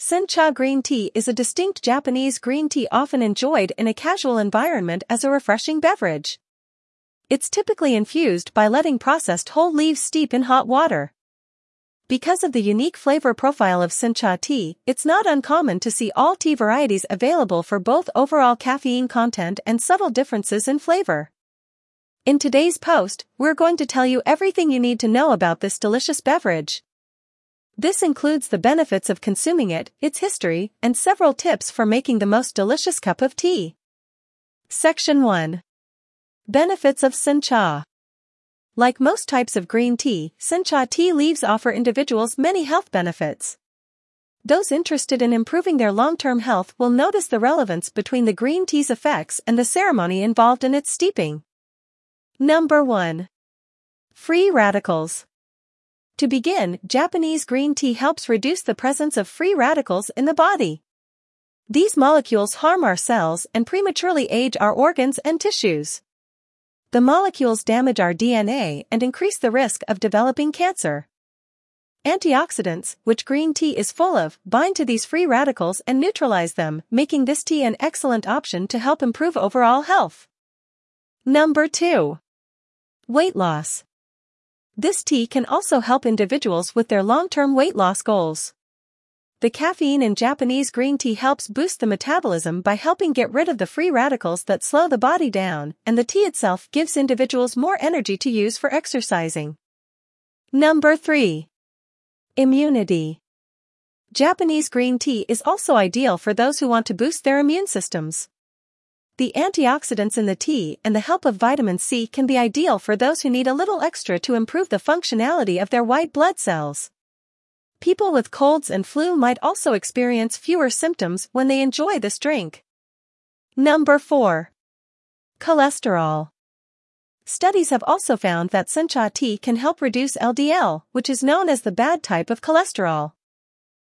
Sencha green tea is a distinct Japanese green tea often enjoyed in a casual environment as a refreshing beverage. It's typically infused by letting processed whole leaves steep in hot water. Because of the unique flavor profile of Sencha tea, it's not uncommon to see all tea varieties available for both overall caffeine content and subtle differences in flavor. In today's post, we're going to tell you everything you need to know about this delicious beverage. This includes the benefits of consuming it, its history, and several tips for making the most delicious cup of tea. Section 1. Benefits of Sencha. Like most types of green tea, Sencha tea leaves offer individuals many health benefits. Those interested in improving their long-term health will notice the relevance between the green tea's effects and the ceremony involved in its steeping. Number 1. Free radicals. To begin, Japanese green tea helps reduce the presence of free radicals in the body. These molecules harm our cells and prematurely age our organs and tissues. The molecules damage our DNA and increase the risk of developing cancer. Antioxidants, which green tea is full of, bind to these free radicals and neutralize them, making this tea an excellent option to help improve overall health. Number 2. Weight loss. This tea can also help individuals with their long-term weight loss goals. The caffeine in Japanese green tea helps boost the metabolism by helping get rid of the free radicals that slow the body down, and the tea itself gives individuals more energy to use for exercising. Number 3. Immunity. Japanese green tea is also ideal for those who want to boost their immune systems. The antioxidants in the tea and the help of vitamin C can be ideal for those who need a little extra to improve the functionality of their white blood cells. People with colds and flu might also experience fewer symptoms when they enjoy this drink. Number 4. Cholesterol. Studies have also found that sencha tea can help reduce LDL, which is known as the bad type of cholesterol.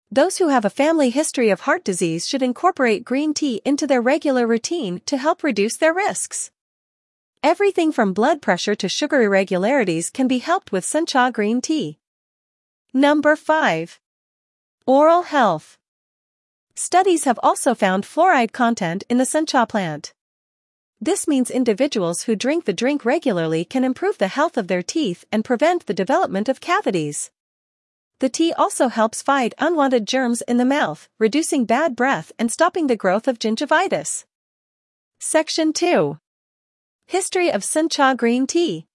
Those who have a family history of heart disease should incorporate green tea into their regular routine to help reduce their risks. Everything from blood pressure to sugar irregularities can be helped with Sencha green tea. Number 5. Oral health. Studies have also found fluoride content in the Sencha plant. This means individuals who drink the drink regularly can improve the health of their teeth and prevent the development of cavities. The tea also helps fight unwanted germs in the mouth, reducing bad breath and stopping the growth of gingivitis. Section 2. History of Sencha green tea.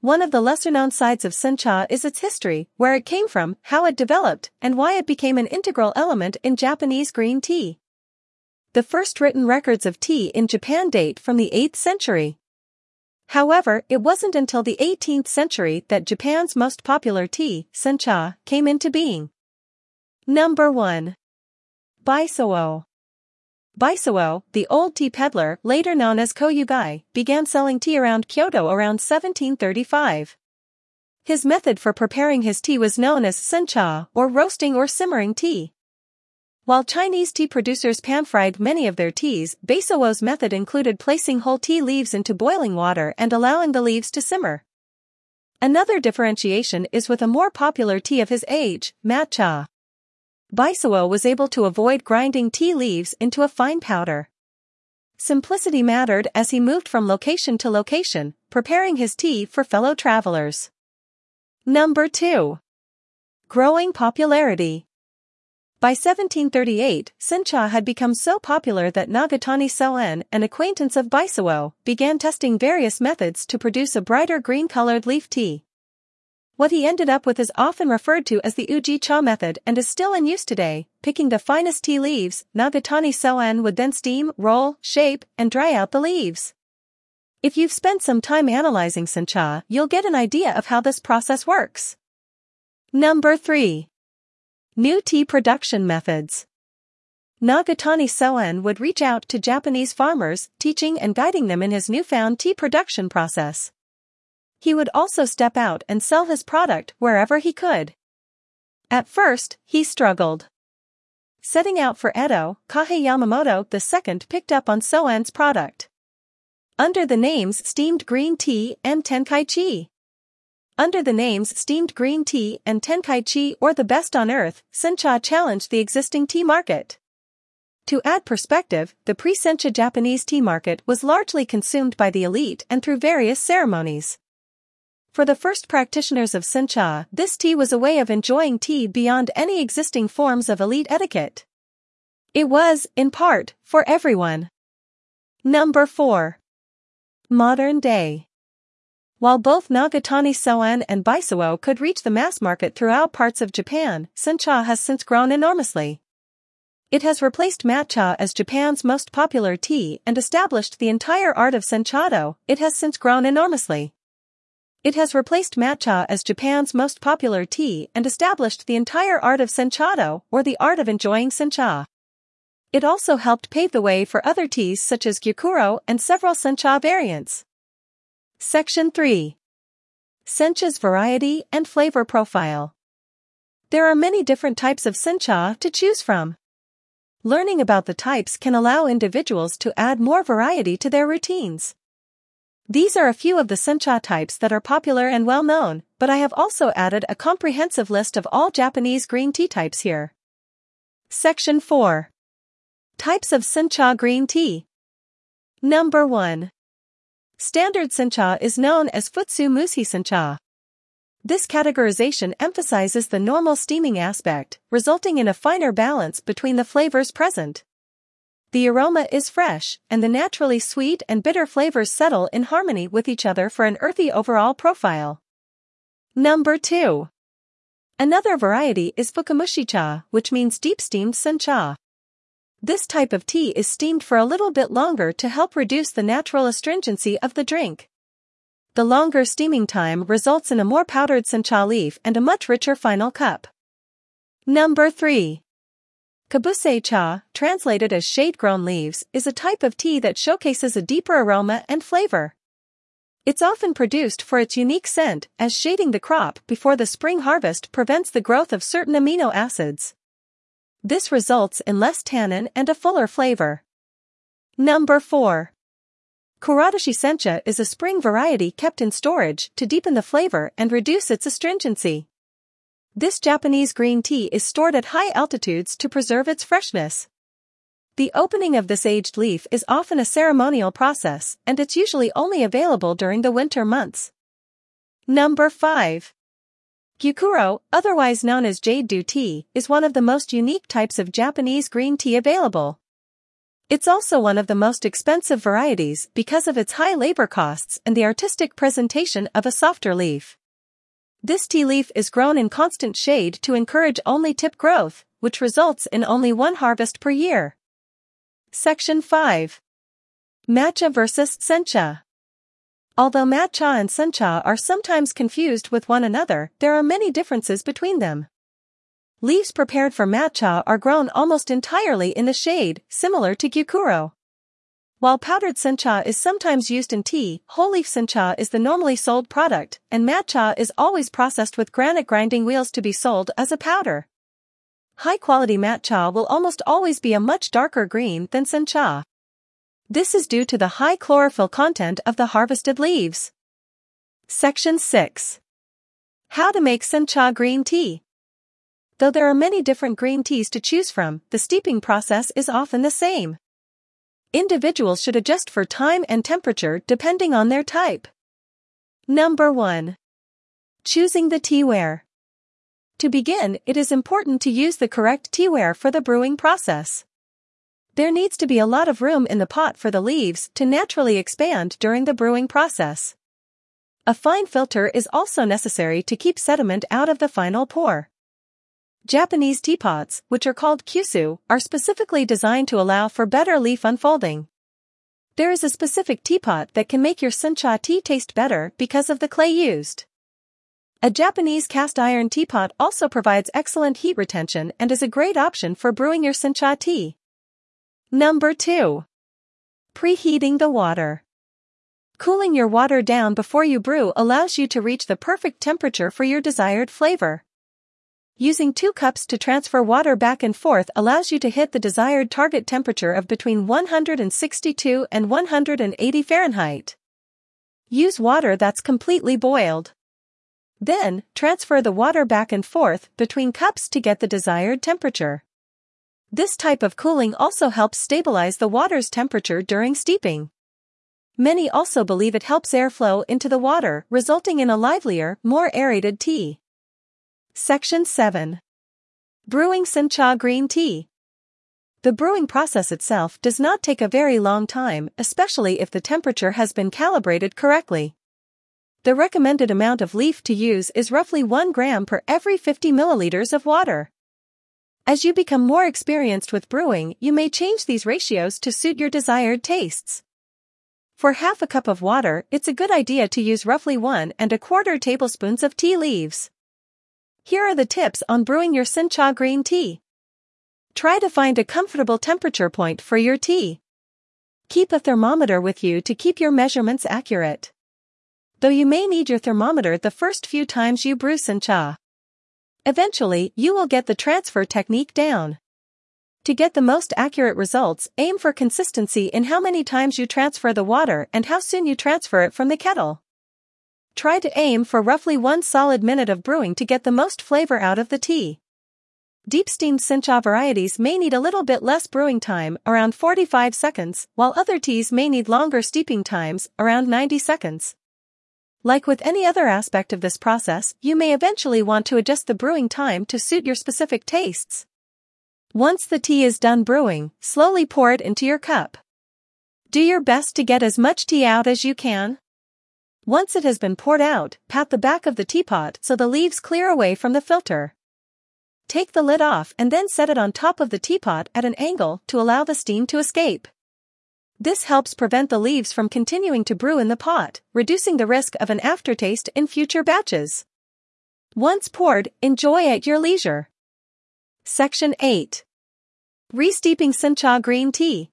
One of the lesser-known sides of Sencha is its history, where it came from, how it developed, and why it became an integral element in Japanese green tea. The first written records of tea in Japan date from the 8th century. However, it wasn't until the 18th century that Japan's most popular tea, sencha, came into being. Number 1. Baisao. Baisao, the old tea peddler, later known as Koyugai, began selling tea around Kyoto around 1735. His method for preparing his tea was known as sencha, or roasting or simmering tea. While Chinese tea producers pan-fried many of their teas, Baisao's method included placing whole tea leaves into boiling water and allowing the leaves to simmer. Another differentiation is with a more popular tea of his age, matcha. Baisao was able to avoid grinding tea leaves into a fine powder. Simplicity mattered as he moved from location to location, preparing his tea for fellow travelers. Number 2. Growing popularity. By 1738, sencha had become so popular that Nagatani Soen, an acquaintance of Baisao, began testing various methods to produce a brighter green-colored leaf tea. What he ended up with is often referred to as the Uji Cha method and is still in use today. Picking the finest tea leaves, Nagatani Soen would then steam, roll, shape, and dry out the leaves. If you've spent some time analyzing sencha, you'll get an idea of how this process works. Number 3. New tea production methods. Nagatani Soen would reach out to Japanese farmers, teaching and guiding them in his newfound tea production process. He would also step out and sell his product wherever he could. At first, he struggled. Setting out for Edo, Kage Yamamoto II picked up on Soen's product. Under the names steamed green tea and tenkaichi. Under the names steamed green tea and tenkaichi or the best on earth, sencha challenged the existing tea market. To add perspective, the pre-sencha Japanese tea market was largely consumed by the elite and through various ceremonies. For the first practitioners of sencha, this tea was a way of enjoying tea beyond any existing forms of elite etiquette. It was, in part, for everyone. Number 4. Modern Day While both Nagatani Soen and Baisao could reach the mass market throughout parts of Japan, sencha has since grown enormously. It has replaced matcha as Japan's most popular tea and established the entire art of senchado, it has since grown enormously. It has replaced matcha as Japan's most popular tea and established the entire art of senchado, or the art of enjoying sencha. It also helped pave the way for other teas such as gyokuro and several sencha variants. Section 3. Sencha's variety and flavor profile. There are many different types of sencha to choose from. Learning about the types can allow individuals to add more variety to their routines. These are a few of the sencha types that are popular and well known, but I have also added a comprehensive list of all Japanese green tea types here. Section 4. Types of sencha green tea. Number 1. Standard sencha is known as Futsu Mushi sencha. This categorization emphasizes the normal steaming aspect, resulting in a finer balance between the flavors present. The aroma is fresh, and the naturally sweet and bitter flavors settle in harmony with each other for an earthy overall profile. Number 2. Another variety is Fukamushi cha, which means deep steamed sencha. This type of tea is steamed for a little bit longer to help reduce the natural astringency of the drink. The longer steaming time results in a more powdered sencha leaf and a much richer final cup. Number 3. Kabuse cha, translated as shade-grown leaves, is a type of tea that showcases a deeper aroma and flavor. It's often produced for its unique scent, as shading the crop before the spring harvest prevents the growth of certain amino acids. This results in less tannin and a fuller flavor. Number 4. Kuradashi sencha is a spring variety kept in storage to deepen the flavor and reduce its astringency. This Japanese green tea is stored at high altitudes to preserve its freshness. The opening of this aged leaf is often a ceremonial process, and it's usually only available during the winter months. Number 5. Gyokuro, otherwise known as jade dew tea, is one of the most unique types of Japanese green tea available. It's also one of the most expensive varieties because of its high labor costs and the artistic presentation of a softer leaf. This tea leaf is grown in constant shade to encourage only tip growth, which results in only one harvest per year. Section 5. Matcha versus Sencha. Although matcha and sencha are sometimes confused with one another, there are many differences between them. Leaves prepared for matcha are grown almost entirely in the shade, similar to gyokuro. While powdered sencha is sometimes used in tea, whole leaf sencha is the normally sold product, and matcha is always processed with granite grinding wheels to be sold as a powder. High-quality matcha will almost always be a much darker green than sencha. This is due to the high chlorophyll content of the harvested leaves. Section 6. How to make sencha green tea. Though there are many different green teas to choose from, the steeping process is often the same. Individuals should adjust for time and temperature depending on their type. Number 1. Choosing the teaware. To begin, it is important to use the correct teaware for the brewing process. There needs to be a lot of room in the pot for the leaves to naturally expand during the brewing process. A fine filter is also necessary to keep sediment out of the final pour. Japanese teapots, which are called kyusu, are specifically designed to allow for better leaf unfolding. There is a specific teapot that can make your sencha tea taste better because of the clay used. A Japanese cast iron teapot also provides excellent heat retention and is a great option for brewing your sencha tea. Number 2. Preheating the water. Cooling your water down before you brew allows you to reach the perfect temperature for your desired flavor. Using two cups to transfer water back and forth allows you to hit the desired target temperature of between 162 and 180 Fahrenheit. Use water that's completely boiled. Then, transfer the water back and forth between cups to get the desired temperature. This type of cooling also helps stabilize the water's temperature during steeping. Many also believe it helps airflow into the water, resulting in a livelier, more aerated tea. Section 7. Brewing Sencha Green Tea. The brewing process itself does not take a very long time, especially if the temperature has been calibrated correctly. The recommended amount of leaf to use is roughly 1 gram per every 50 milliliters of water. As you become more experienced with brewing, you may change these ratios to suit your desired tastes. For half a cup of water, it's a good idea to use roughly one and a quarter tablespoons of tea leaves. Here are the tips on brewing your Sencha green tea. Try to find a comfortable temperature point for your tea. Keep a thermometer with you to keep your measurements accurate. Though you may need your thermometer the first few times you brew Sencha. Eventually, you will get the transfer technique down. To get the most accurate results, aim for consistency in how many times you transfer the water and how soon you transfer it from the kettle. Try to aim for roughly one solid minute of brewing to get the most flavor out of the tea. Deep steamed Sencha varieties may need a little bit less brewing time, around 45 seconds, while other teas may need longer steeping times, around 90 seconds. Like with any other aspect of this process, you may eventually want to adjust the brewing time to suit your specific tastes. Once the tea is done brewing, slowly pour it into your cup. Do your best to get as much tea out as you can. Once it has been poured out, pat the back of the teapot so the leaves clear away from the filter. Take the lid off and then set it on top of the teapot at an angle to allow the steam to escape. This helps prevent the leaves from continuing to brew in the pot, reducing the risk of an aftertaste in future batches. Once poured, enjoy at your leisure. Section 8. Resteeping Sencha Green Tea.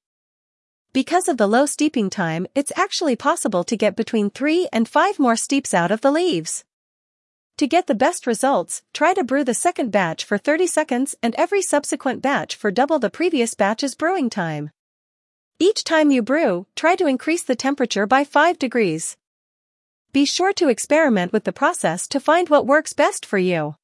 Because of the low steeping time, it's actually possible to get between 3 and 5 more steeps out of the leaves. To get the best results, try to brew the second batch for 30 seconds and every subsequent batch for double the previous batch's brewing time. Each time you brew, try to increase the temperature by 5 degrees. Be sure to experiment with the process to find what works best for you.